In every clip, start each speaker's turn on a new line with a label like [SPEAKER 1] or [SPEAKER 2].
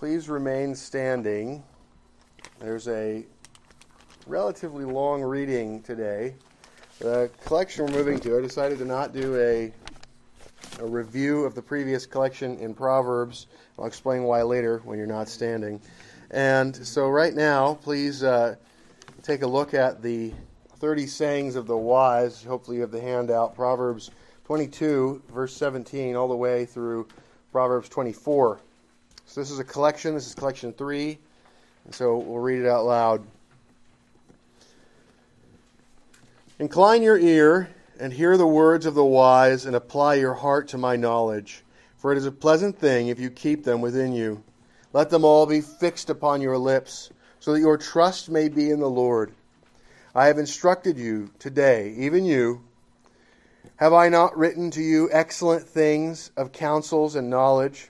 [SPEAKER 1] please remain standing. There's a relatively long reading today. The collection we're moving to, I decided to not do a, a review of the previous collection in Proverbs. I'll explain why later when you're not standing. And so, right now, please uh, take a look at the 30 sayings of the wise. Hopefully, you have the handout. Proverbs 22, verse 17, all the way through Proverbs 24. So, this is a collection. This is collection three. And so, we'll read it out loud. Incline your ear and hear the words of the wise, and apply your heart to my knowledge. For it is a pleasant thing if you keep them within you. Let them all be fixed upon your lips, so that your trust may be in the Lord. I have instructed you today, even you. Have I not written to you excellent things of counsels and knowledge,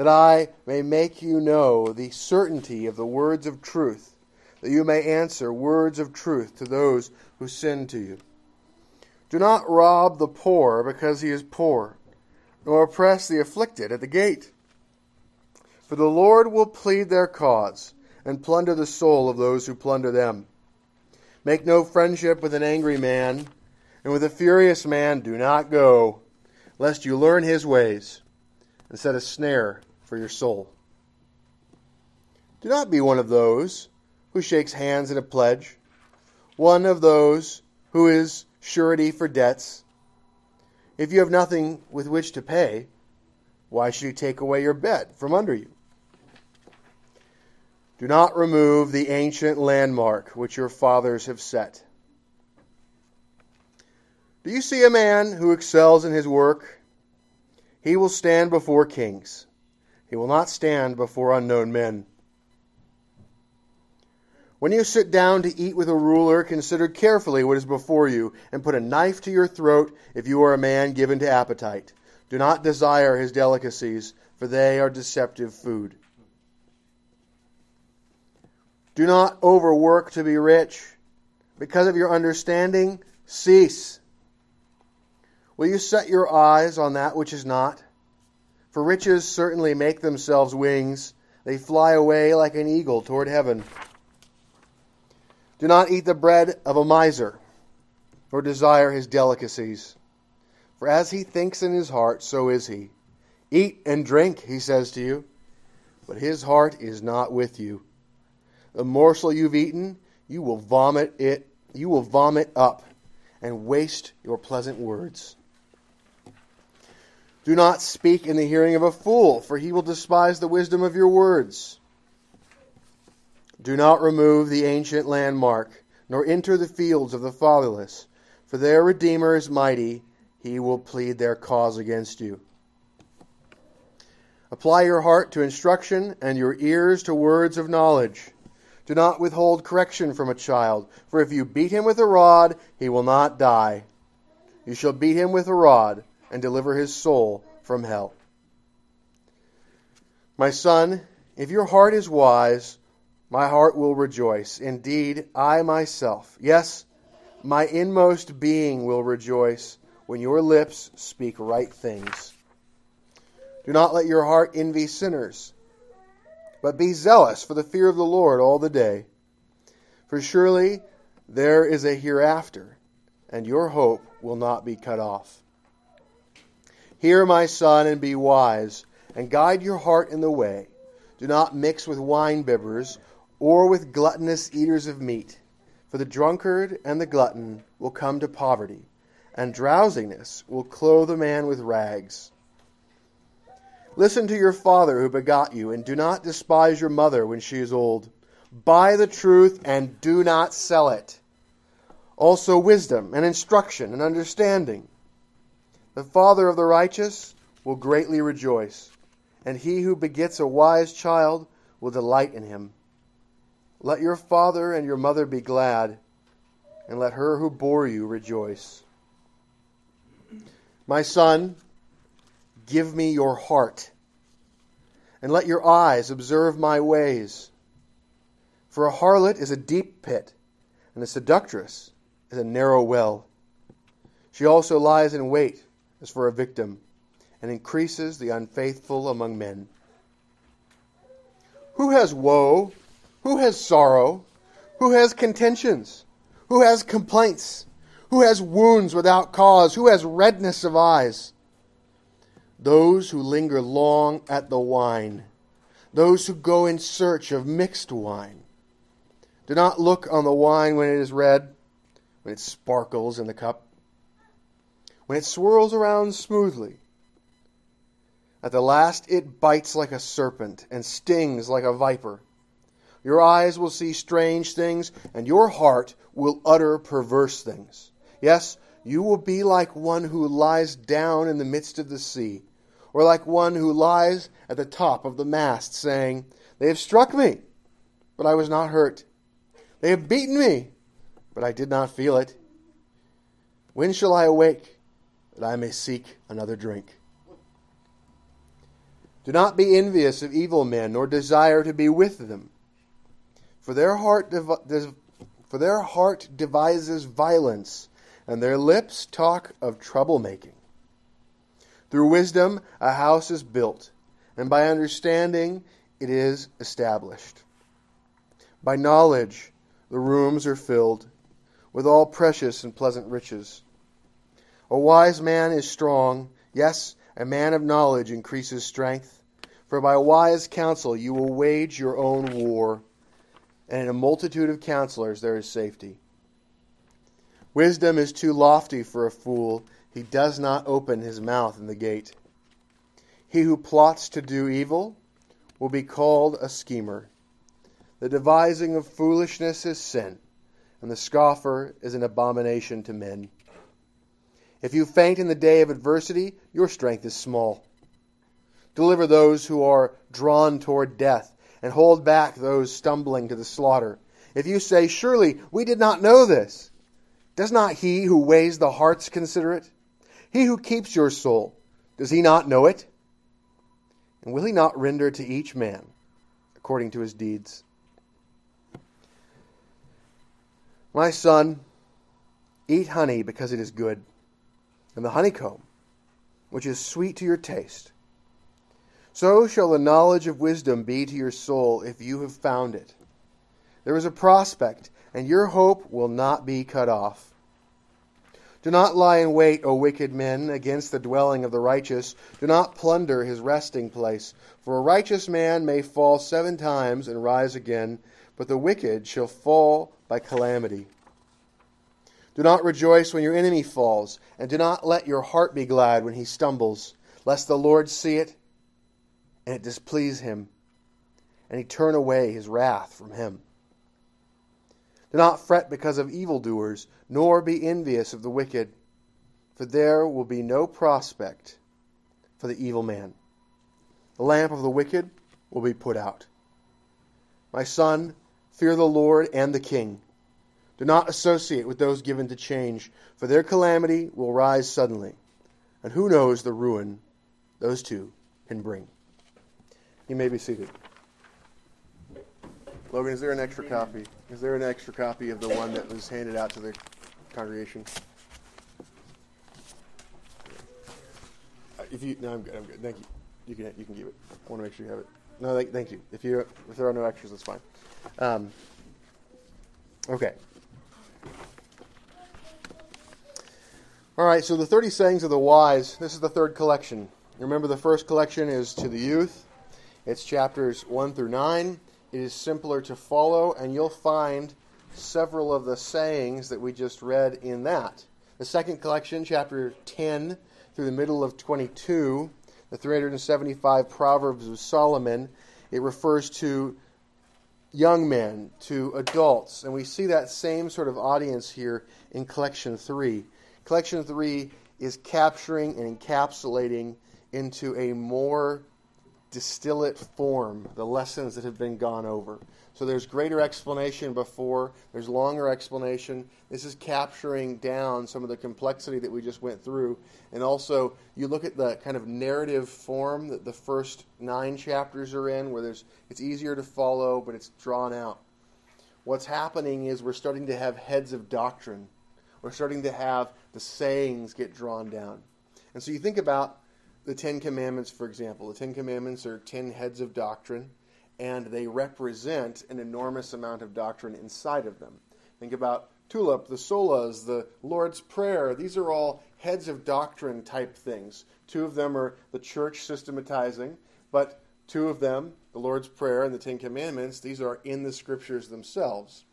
[SPEAKER 1] that I may make you know the certainty of the words of truth? that you may answer words of truth to those who sin to you. Do not rob the poor because he is poor, nor oppress the afflicted at the gate. For the Lord will plead their cause and plunder the soul of those who plunder them. Make no friendship with an angry man, and with a furious man do not go, lest you learn his ways and set a snare for your soul. Do not be one of those who shakes hands in a pledge, one of those who is surety for debts. If you have nothing with which to pay, why should you take away your bed from under you? Do not remove the ancient landmark which your fathers have set. Do you see a man who excels in his work? He will stand before kings. He will not stand before unknown men. When you sit down to eat with a ruler, consider carefully what is before you, and put a knife to your throat if you are a man given to appetite. Do not desire his delicacies, for they are deceptive food. Do not overwork to be rich. Because of your understanding, cease. Will you set your eyes on that which is not? For riches certainly make themselves wings, they fly away like an eagle toward heaven. Do not eat the bread of a miser, nor desire his delicacies. For as he thinks in his heart, so is he. Eat and drink, he says to you, but his heart is not with you. The morsel you've eaten, you will vomit it, you will vomit up and waste your pleasant words. Do not speak in the hearing of a fool, for he will despise the wisdom of your words. Do not remove the ancient landmark, nor enter the fields of the fatherless, for their Redeemer is mighty. He will plead their cause against you. Apply your heart to instruction and your ears to words of knowledge. Do not withhold correction from a child, for if you beat him with a rod, he will not die. You shall beat him with a rod and deliver his soul from hell. My son, if your heart is wise, my heart will rejoice. Indeed, I myself, yes, my inmost being will rejoice when your lips speak right things. Do not let your heart envy sinners, but be zealous for the fear of the Lord all the day. For surely there is a hereafter, and your hope will not be cut off. Hear, my son, and be wise, and guide your heart in the way. Do not mix with wine bibbers or with gluttonous eaters of meat. For the drunkard and the glutton will come to poverty, and drowsiness will clothe a man with rags. Listen to your father who begot you, and do not despise your mother when she is old. Buy the truth and do not sell it. Also, wisdom and instruction and understanding. The father of the righteous will greatly rejoice, and he who begets a wise child will delight in him. Let your father and your mother be glad, and let her who bore you rejoice. My son, give me your heart, and let your eyes observe my ways. For a harlot is a deep pit, and a seductress is a narrow well. She also lies in wait as for a victim, and increases the unfaithful among men. Who has woe? Who has sorrow? Who has contentions? Who has complaints? Who has wounds without cause? Who has redness of eyes? Those who linger long at the wine, those who go in search of mixed wine. Do not look on the wine when it is red, when it sparkles in the cup, when it swirls around smoothly. At the last it bites like a serpent and stings like a viper. Your eyes will see strange things, and your heart will utter perverse things. Yes, you will be like one who lies down in the midst of the sea, or like one who lies at the top of the mast, saying, They have struck me, but I was not hurt. They have beaten me, but I did not feel it. When shall I awake, that I may seek another drink? Do not be envious of evil men, nor desire to be with them. For their heart, for their heart devises violence, and their lips talk of troublemaking. Through wisdom a house is built, and by understanding it is established. By knowledge the rooms are filled with all precious and pleasant riches. A wise man is strong, yes, a man of knowledge increases strength. For by wise counsel you will wage your own war, and in a multitude of counselors there is safety. Wisdom is too lofty for a fool he does not open his mouth in the gate. He who plots to do evil will be called a schemer. The devising of foolishness is sin, and the scoffer is an abomination to men. If you faint in the day of adversity, your strength is small. Deliver those who are drawn toward death, and hold back those stumbling to the slaughter. If you say, Surely we did not know this, does not he who weighs the hearts consider it? He who keeps your soul, does he not know it? And will he not render to each man according to his deeds? My son, eat honey because it is good, and the honeycomb, which is sweet to your taste. So shall the knowledge of wisdom be to your soul if you have found it. There is a prospect, and your hope will not be cut off. Do not lie in wait, O wicked men, against the dwelling of the righteous. Do not plunder his resting place. For a righteous man may fall seven times and rise again, but the wicked shall fall by calamity. Do not rejoice when your enemy falls, and do not let your heart be glad when he stumbles, lest the Lord see it and it displease him, and he turn away his wrath from him. Do not fret because of evildoers, nor be envious of the wicked, for there will be no prospect for the evil man. The lamp of the wicked will be put out. My son, fear the Lord and the king. Do not associate with those given to change, for their calamity will rise suddenly. And who knows the ruin those two can bring? You may be seated. Logan, is there an extra copy? Is there an extra copy of the one that was handed out to the congregation? Uh, If you, no, I'm good. I'm good. Thank you. You can you can keep it. I want to make sure you have it. No, thank, thank you. If you if there are no extras, that's fine. Um, okay. All right. So the thirty sayings of the wise. This is the third collection. Remember, the first collection is to the youth. It's chapters one through nine. It is simpler to follow, and you'll find several of the sayings that we just read in that. The second collection, chapter 10 through the middle of 22, the 375 Proverbs of Solomon, it refers to young men, to adults, and we see that same sort of audience here in collection 3. Collection 3 is capturing and encapsulating into a more distillate form the lessons that have been gone over. So there's greater explanation before, there's longer explanation. This is capturing down some of the complexity that we just went through. And also, you look at the kind of narrative form that the first nine chapters are in, where there's it's easier to follow, but it's drawn out. What's happening is we're starting to have heads of doctrine. We're starting to have the sayings get drawn down. And so you think about the Ten Commandments, for example. The Ten Commandments are ten heads of doctrine, and they represent an enormous amount of doctrine inside of them. Think about tulip, the solas, the Lord's Prayer. These are all heads of doctrine type things. Two of them are the church systematizing, but two of them, the Lord's Prayer and the Ten Commandments, these are in the scriptures themselves.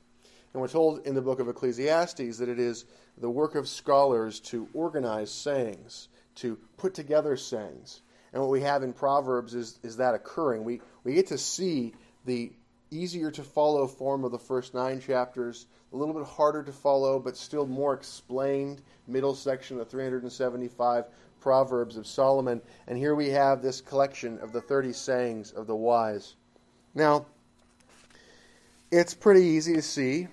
[SPEAKER 1] And we're told in the book of Ecclesiastes that it is the work of scholars to organize sayings, to put together sayings. And what we have in Proverbs is, is that occurring. We, we get to see the easier to follow form of the first nine chapters, a little bit harder to follow, but still more explained middle section of 375 Proverbs of Solomon. And here we have this collection of the 30 sayings of the wise. Now, it's pretty easy to see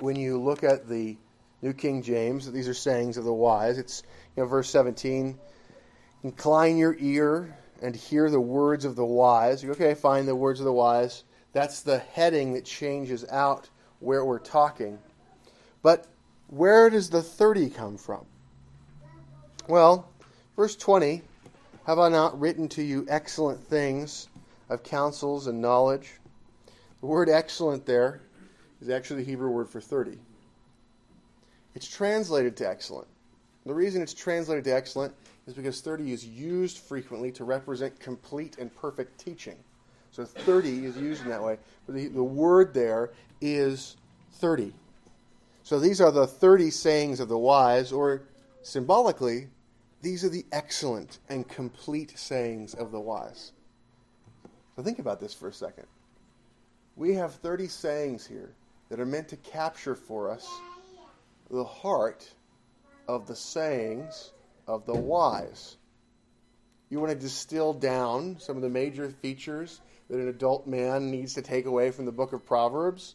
[SPEAKER 1] when you look at the New King James these are sayings of the wise. It's you know, verse 17 Incline your ear and hear the words of the wise. You okay, find the words of the wise. That's the heading that changes out where we're talking. But where does the 30 come from? Well, verse 20 Have I not written to you excellent things of counsels and knowledge? The word excellent there is actually the Hebrew word for 30. It's translated to excellent. The reason it's translated to excellent is because 30 is used frequently to represent complete and perfect teaching. So 30 is used in that way. But the, the word there is 30. So these are the 30 sayings of the wise, or symbolically, these are the excellent and complete sayings of the wise. So think about this for a second. We have 30 sayings here that are meant to capture for us the heart of the sayings of the wise. You want to distill down some of the major features that an adult man needs to take away from the book of Proverbs?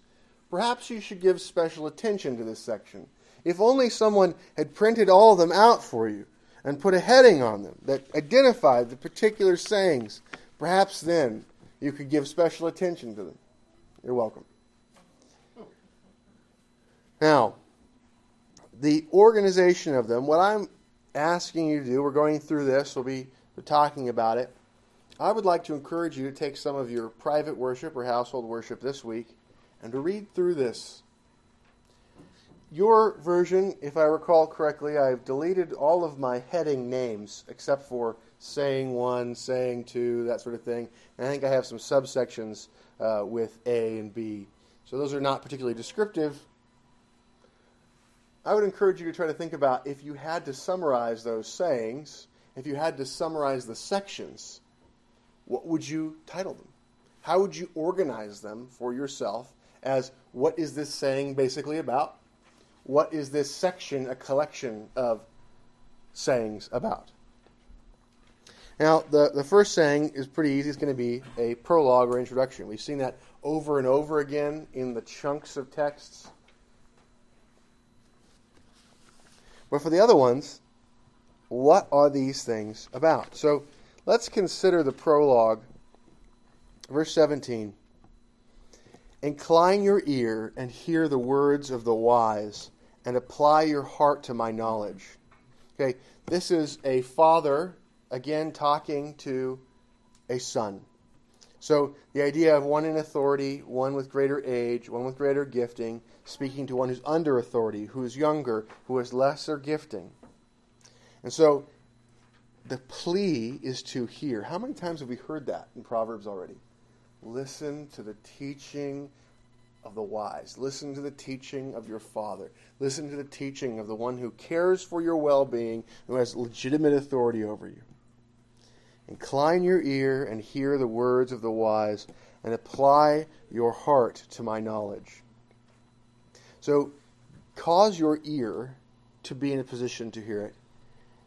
[SPEAKER 1] Perhaps you should give special attention to this section. If only someone had printed all of them out for you and put a heading on them that identified the particular sayings, perhaps then you could give special attention to them. You're welcome. Now, the organization of them, what I'm asking you to do, we're going through this, we'll be talking about it. I would like to encourage you to take some of your private worship or household worship this week and to read through this. Your version, if I recall correctly, I've deleted all of my heading names except for saying one, saying two, that sort of thing. And I think I have some subsections uh, with A and B. So those are not particularly descriptive, I would encourage you to try to think about if you had to summarize those sayings, if you had to summarize the sections, what would you title them? How would you organize them for yourself as what is this saying basically about? What is this section, a collection of sayings about? Now, the, the first saying is pretty easy. It's going to be a prologue or introduction. We've seen that over and over again in the chunks of texts But for the other ones, what are these things about? So let's consider the prologue, verse 17. Incline your ear and hear the words of the wise, and apply your heart to my knowledge. Okay, this is a father, again, talking to a son. So the idea of one in authority, one with greater age, one with greater gifting, speaking to one who's under authority, who is younger, who has lesser gifting. And so the plea is to hear. How many times have we heard that in Proverbs already? Listen to the teaching of the wise. Listen to the teaching of your father. Listen to the teaching of the one who cares for your well being, who has legitimate authority over you. Incline your ear and hear the words of the wise, and apply your heart to my knowledge. So, cause your ear to be in a position to hear it,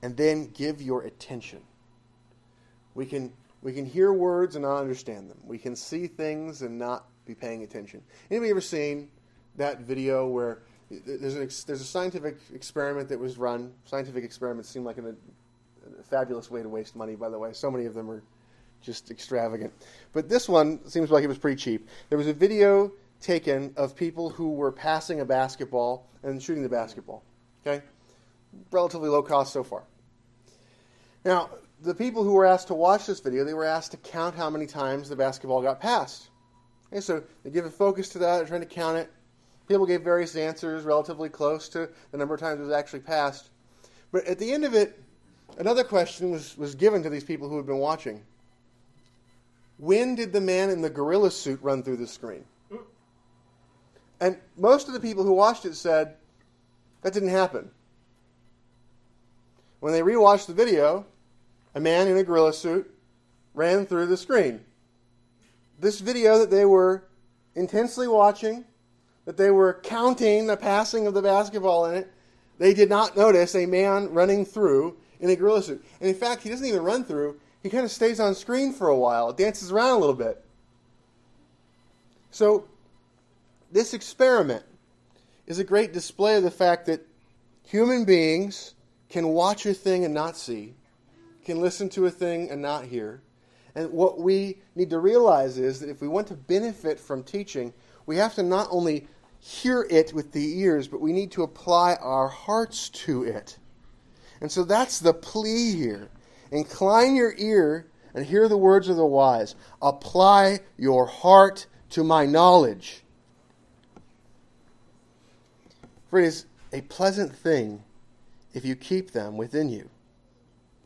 [SPEAKER 1] and then give your attention. We can we can hear words and not understand them. We can see things and not be paying attention. Anybody ever seen that video where there's, an, there's a scientific experiment that was run? Scientific experiments seem like an, fabulous way to waste money, by the way. So many of them are just extravagant. But this one seems like it was pretty cheap. There was a video taken of people who were passing a basketball and shooting the basketball. Okay? Relatively low cost so far. Now, the people who were asked to watch this video, they were asked to count how many times the basketball got passed. Okay, so they give a focus to that, they're trying to count it. People gave various answers relatively close to the number of times it was actually passed. But at the end of it, another question was, was given to these people who had been watching. When did the man in the gorilla suit run through the screen? And most of the people who watched it said that didn't happen. When they rewatched the video, a man in a gorilla suit ran through the screen. This video that they were intensely watching, that they were counting the passing of the basketball in it, they did not notice a man running through in a gorilla suit. And in fact, he doesn't even run through, he kind of stays on screen for a while, dances around a little bit. So, this experiment is a great display of the fact that human beings can watch a thing and not see, can listen to a thing and not hear. And what we need to realize is that if we want to benefit from teaching, we have to not only hear it with the ears, but we need to apply our hearts to it. And so that's the plea here. Incline your ear and hear the words of the wise. Apply your heart to my knowledge. For it is a pleasant thing if you keep them within you.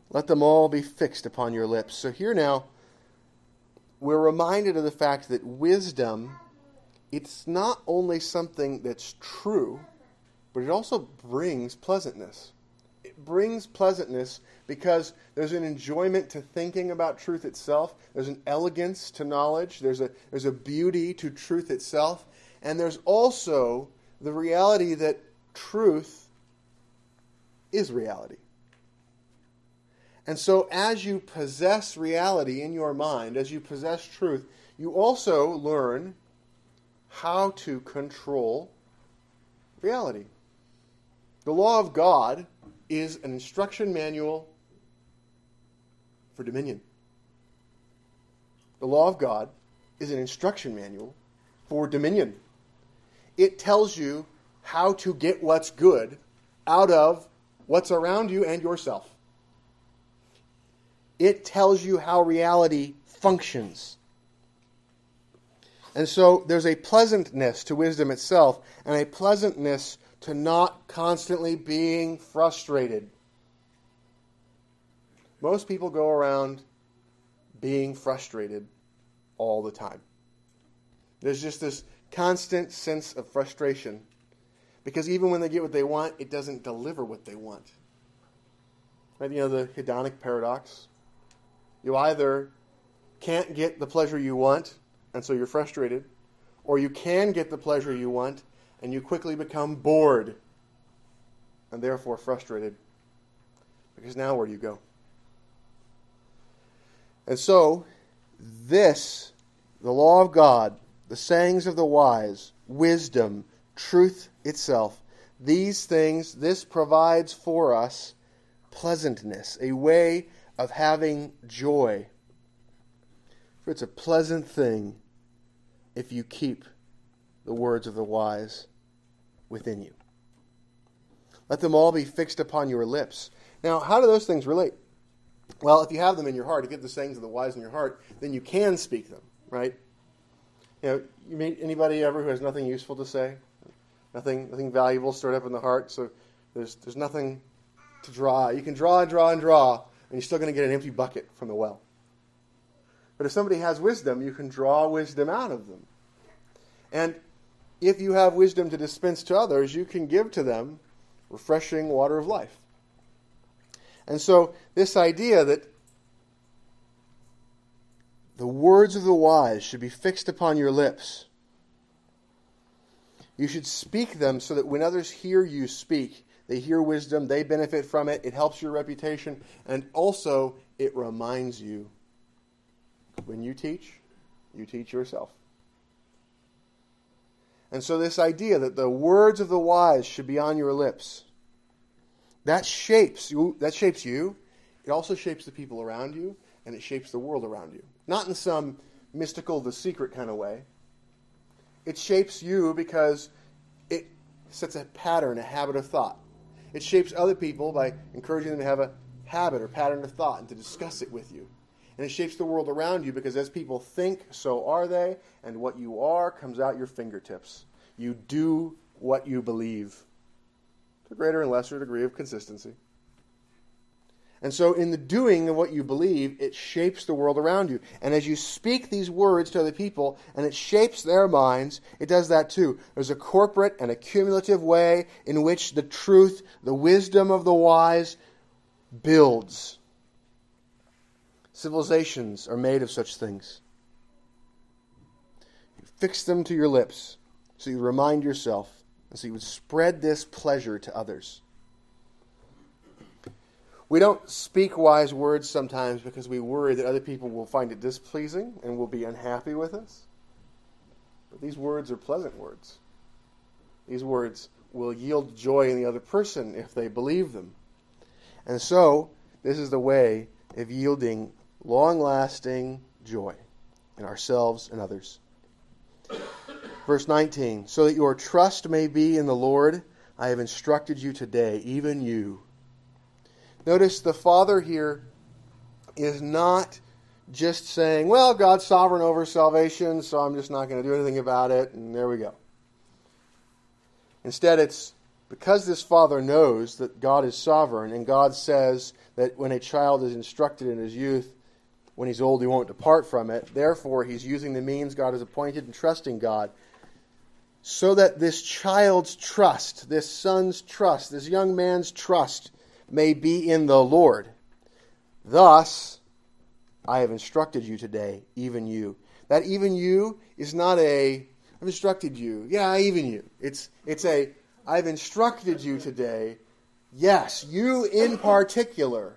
[SPEAKER 1] Let them all be fixed upon your lips. So here now, we're reminded of the fact that wisdom, it's not only something that's true, but it also brings pleasantness. Brings pleasantness because there's an enjoyment to thinking about truth itself. There's an elegance to knowledge. There's a, there's a beauty to truth itself. And there's also the reality that truth is reality. And so, as you possess reality in your mind, as you possess truth, you also learn how to control reality. The law of God is an instruction manual for dominion. The law of God is an instruction manual for dominion. It tells you how to get what's good out of what's around you and yourself. It tells you how reality functions. And so there's a pleasantness to wisdom itself and a pleasantness to not constantly being frustrated. Most people go around being frustrated all the time. There's just this constant sense of frustration because even when they get what they want, it doesn't deliver what they want. Right? You know, the hedonic paradox. You either can't get the pleasure you want, and so you're frustrated, or you can get the pleasure you want, and you quickly become bored, and therefore frustrated. Because now where do you go? And so, this, the law of God, the sayings of the wise, wisdom, truth itself. These things, this provides for us pleasantness, a way of having joy. For it's a pleasant thing if you keep the words of the wise within you. Let them all be fixed upon your lips. Now, how do those things relate? Well, if you have them in your heart, if you have the sayings of the wise in your heart, then you can speak them, right? You know, you meet anybody ever who has nothing useful to say? Nothing, nothing valuable stored up in the heart. So there's, there's nothing to draw. You can draw and draw and draw, and you're still going to get an empty bucket from the well. But if somebody has wisdom, you can draw wisdom out of them. And if you have wisdom to dispense to others, you can give to them refreshing water of life. And so, this idea that the words of the wise should be fixed upon your lips you should speak them so that when others hear you speak, they hear wisdom, they benefit from it, it helps your reputation, and also it reminds you when you teach, you teach yourself. And so, this idea that the words of the wise should be on your lips, that shapes you, that shapes you. It also shapes the people around you, and it shapes the world around you. Not in some mystical, the secret kind of way, it shapes you because it sets a pattern, a habit of thought. It shapes other people by encouraging them to have a habit or pattern of thought and to discuss it with you. And it shapes the world around you because as people think, so are they, and what you are comes out your fingertips. You do what you believe to a greater and lesser degree of consistency. And so, in the doing of what you believe, it shapes the world around you. And as you speak these words to other people and it shapes their minds, it does that too. There's a corporate and a cumulative way in which the truth, the wisdom of the wise, builds. Civilizations are made of such things. You fix them to your lips so you remind yourself, and so you would spread this pleasure to others. We don't speak wise words sometimes because we worry that other people will find it displeasing and will be unhappy with us. But these words are pleasant words. These words will yield joy in the other person if they believe them. And so, this is the way of yielding long lasting joy in ourselves and others. Verse 19 So that your trust may be in the Lord, I have instructed you today, even you Notice the Father here is not just saying, well, God's sovereign over salvation, so I'm just not going to do anything about it, and there we go. Instead, it's because this father knows that God is sovereign, and God says that when a child is instructed in his youth, when he's old, he won't depart from it. Therefore, he's using the means God has appointed and trusting God. So that this child's trust, this son's trust, this young man's trust may be in the Lord. Thus, I have instructed you today, even you. That even you is not a I've instructed you. Yeah, even you. It's it's a I've instructed you today. Yes, you in particular,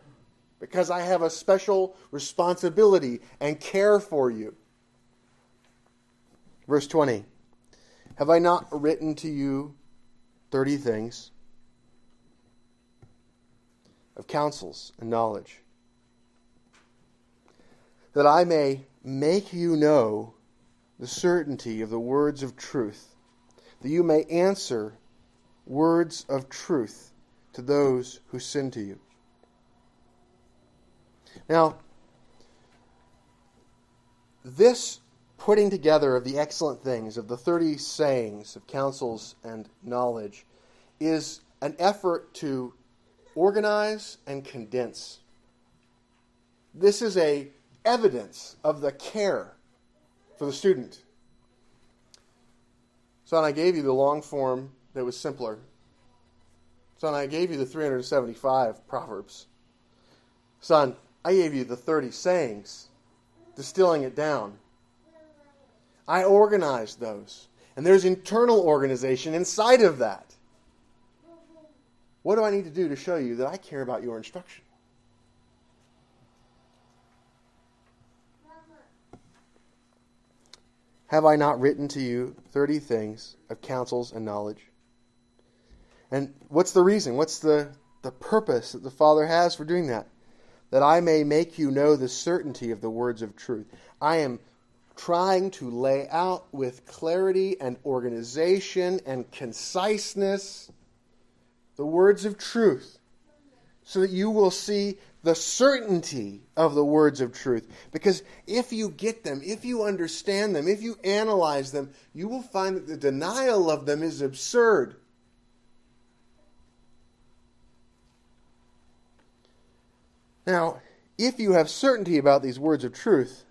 [SPEAKER 1] because I have a special responsibility and care for you. Verse 20 Have I not written to you 30 things? of counsels and knowledge, that I may make you know the certainty of the words of truth, that you may answer words of truth to those who sin to you. Now, this putting together of the excellent things, of the 30 sayings of counsels and knowledge, is an effort to organize and condense. This is a evidence of the care for the student. Son, I gave you the long form that was simpler. Son, I gave you the 375 Proverbs. Son, I gave you the 30 sayings, distilling it down. I organized those. And there's internal organization inside of that. What do I need to do to show you that I care about your instruction? Have I not written to you 30 things of counsels and knowledge? And what's the reason? What's the, the purpose that the Father has for doing that? That I may make you know the certainty of the words of truth. I am trying to lay out with clarity and organization and conciseness the words of truth, so that you will see the certainty of the words of truth. Because if you get them, if you understand them, if you analyze them, you will find that the denial of them is absurd. Now, if you have certainty about these words of truth,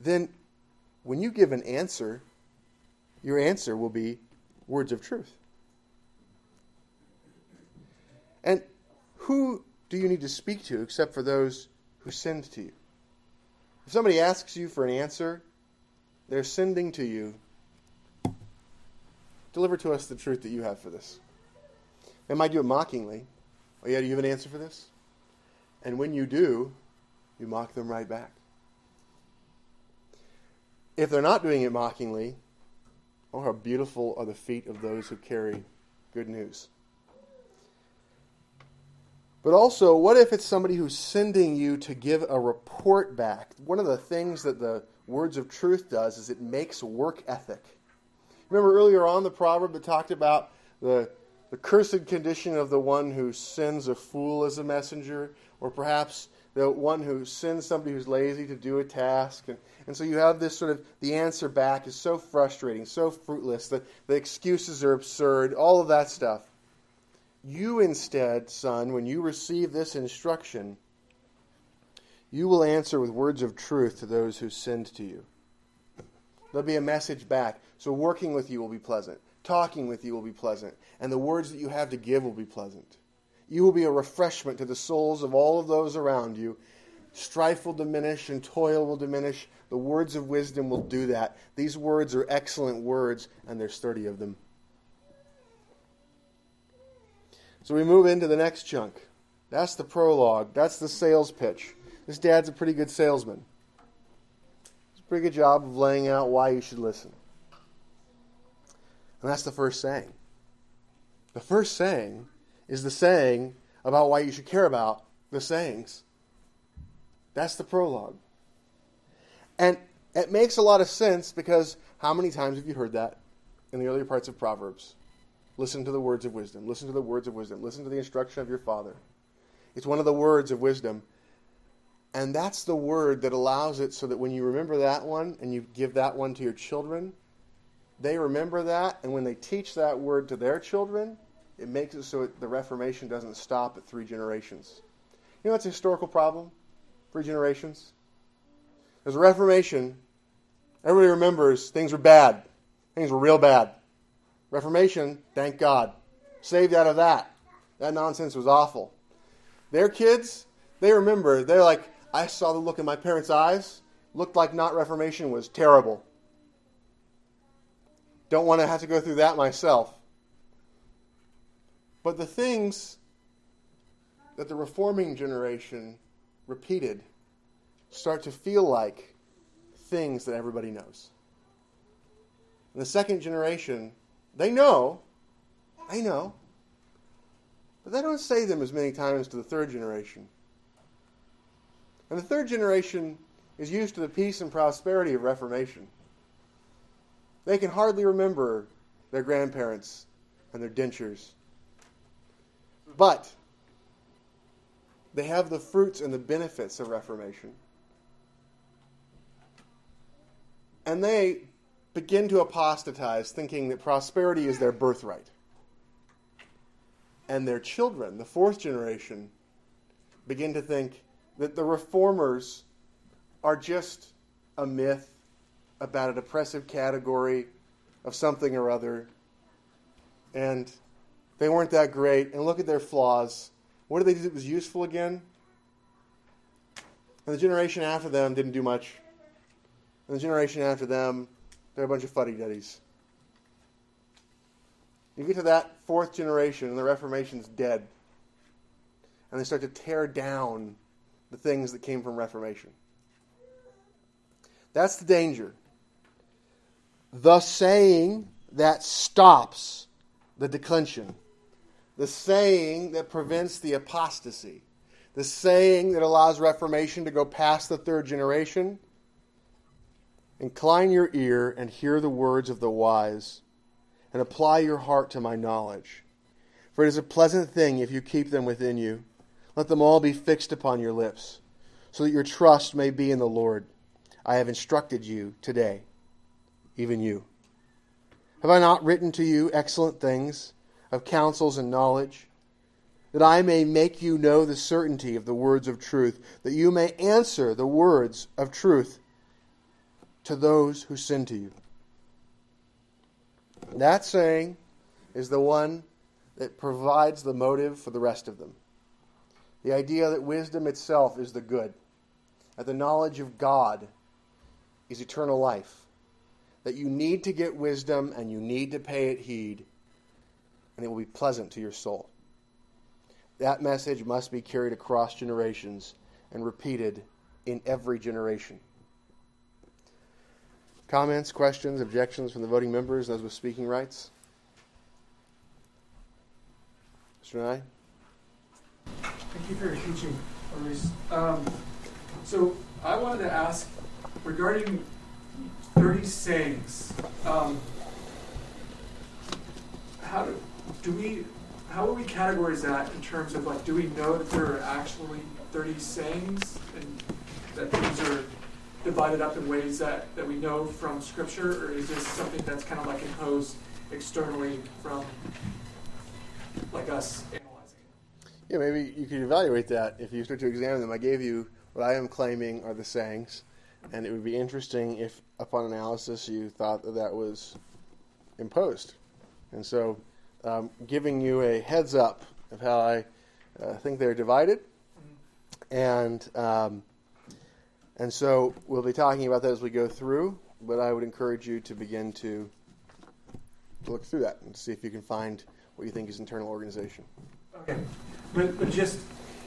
[SPEAKER 1] then when you give an answer, your answer will be words of truth. And who do you need to speak to except for those who send to you? If somebody asks you for an answer, they're sending to you. Deliver to us the truth that you have for this. They might do it mockingly. Oh, yeah, do you have an answer for this? And when you do, you mock them right back. If they're not doing it mockingly, oh, how beautiful are the feet of those who carry good news. But also, what if it's somebody who's sending you to give a report back? One of the things that the words of truth does is it makes work ethic. Remember earlier on the proverb that talked about the the cursed condition of the one who sends a fool as a messenger, or perhaps the one who sends somebody who's lazy to do a task. And, and so you have this sort of the answer back is so frustrating, so fruitless, that the excuses are absurd, all of that stuff. You instead, son, when you receive this instruction, you will answer with words of truth to those who send to you. There'll be a message back. So working with you will be pleasant. Talking with you will be pleasant. And the words that you have to give will be pleasant. You will be a refreshment to the souls of all of those around you. Strife will diminish and toil will diminish. The words of wisdom will do that. These words are excellent words, and there's 30 of them. So we move into the next chunk. That's the prologue. That's the sales pitch. This dad's a pretty good salesman. He's a pretty good job of laying out why you should listen. And that's the first saying. The first saying is the saying about why you should care about the sayings. That's the prologue. And it makes a lot of sense because how many times have you heard that in the earlier parts of Proverbs? Listen to the words of wisdom. Listen to the words of wisdom. Listen to the instruction of your father. It's one of the words of wisdom. And that's the word that allows it so that when you remember that one and you give that one to your children, they remember that. And when they teach that word to their children, it makes it so the Reformation doesn't stop at three generations. You know that's a historical problem? Three generations? There's a Reformation. Everybody remembers things were bad. Things were real bad. Reformation, thank God. Saved out of that. That nonsense was awful. Their kids, they remember, they're like, I saw the look in my parents' eyes. Looked like not Reformation was terrible. Don't want to have to go through that myself. But the things that the reforming generation repeated start to feel like things that everybody knows. And the second generation, they know, they know, but they don't say them as many times to the third generation. And the third generation is used to the peace and prosperity of Reformation. They can hardly remember their grandparents and their dentures. But they have the fruits and the benefits of Reformation. And they begin to apostatize, thinking that prosperity is their birthright. And their children, the fourth generation, begin to think that the reformers are just a myth about a depressive category of something or other. And they weren't that great. And look at their flaws. What did they do that was useful again? And the generation after them didn't do much. And the generation after them, they're a bunch of fuddy duddies. You get to that fourth generation, and the Reformation's dead. And they start to tear down the things that came from Reformation. That's the danger. The saying that stops the declension, the saying that prevents the apostasy, the saying that allows Reformation to go past the third generation. Incline your ear and hear the words of the wise, and apply your heart to my knowledge. For it is a pleasant thing if you keep them within you. Let them all be fixed upon your lips, so that your trust may be in the Lord. I have instructed you today, even you. Have I not written to you excellent things of counsels and knowledge, that I may make you know the certainty of the words of truth, that you may answer the words of truth to those who sin to you? That saying is the one that provides the motive for the rest of them. The idea that wisdom itself is the good, that the knowledge of God is eternal life, that you need to get wisdom and you need to pay it heed, and it will be pleasant to your soul. That message must be carried across generations and repeated in every generation. Comments, questions, objections from the voting members, those with speaking rights? Mr. Nye?
[SPEAKER 2] Thank you for your teaching, Maurice. Um, so I wanted to ask regarding 30 sayings. Um, how do, do we how would we categorize that in terms of like, do we know that there are actually 30 sayings and that these are divided up in ways that, that we know from Scripture, or is this something that's kind of like imposed externally from like us analyzing?
[SPEAKER 1] Yeah, maybe you could evaluate that if you start to examine them. I gave you what I am claiming are the sayings, and it would be interesting if, upon analysis, you thought that that was imposed. And so, um, giving you a heads up of how I uh, think they're divided, and um, and so we'll be talking about that as we go through. But I would encourage you to begin to to look through that and see if you can find what you think is internal organization.
[SPEAKER 2] Okay, but, but just,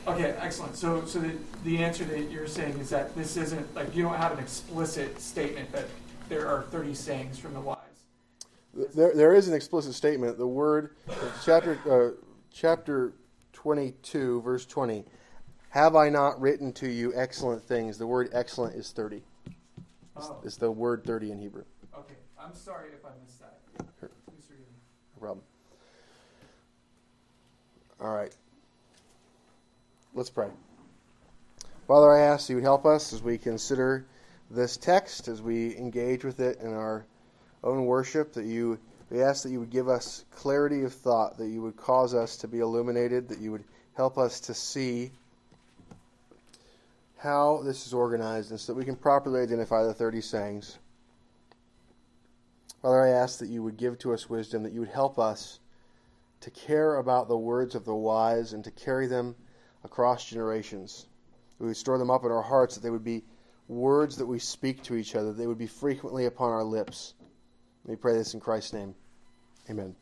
[SPEAKER 2] okay, excellent. So, so the, the answer that you're saying is that this isn't, like, you don't have an explicit statement that there are 30 sayings from the wise.
[SPEAKER 1] There, there is an explicit statement. The word, chapter, uh, chapter 22, verse 20. Have I not written to you excellent things? The word excellent is 30. It's,
[SPEAKER 2] Oh,
[SPEAKER 1] it's the word 30 in Hebrew.
[SPEAKER 2] okay. I'm sorry if I missed that.
[SPEAKER 1] Sure.
[SPEAKER 2] Please forgive me.
[SPEAKER 1] No problem. All right. Let's pray. Father, I ask that you would help us as we consider this text, as we engage with it in our own worship, that you we ask that you would give us clarity of thought, that you would cause us to be illuminated, that you would help us to see how this is organized, and so that we can properly identify the 30 sayings. Father, I ask that you would give to us wisdom, that you would help us to care about the words of the wise and to carry them across generations. We would store them up in our hearts, that they would be words that we speak to each other, they would be frequently upon our lips. We pray this in Christ's name. Amen.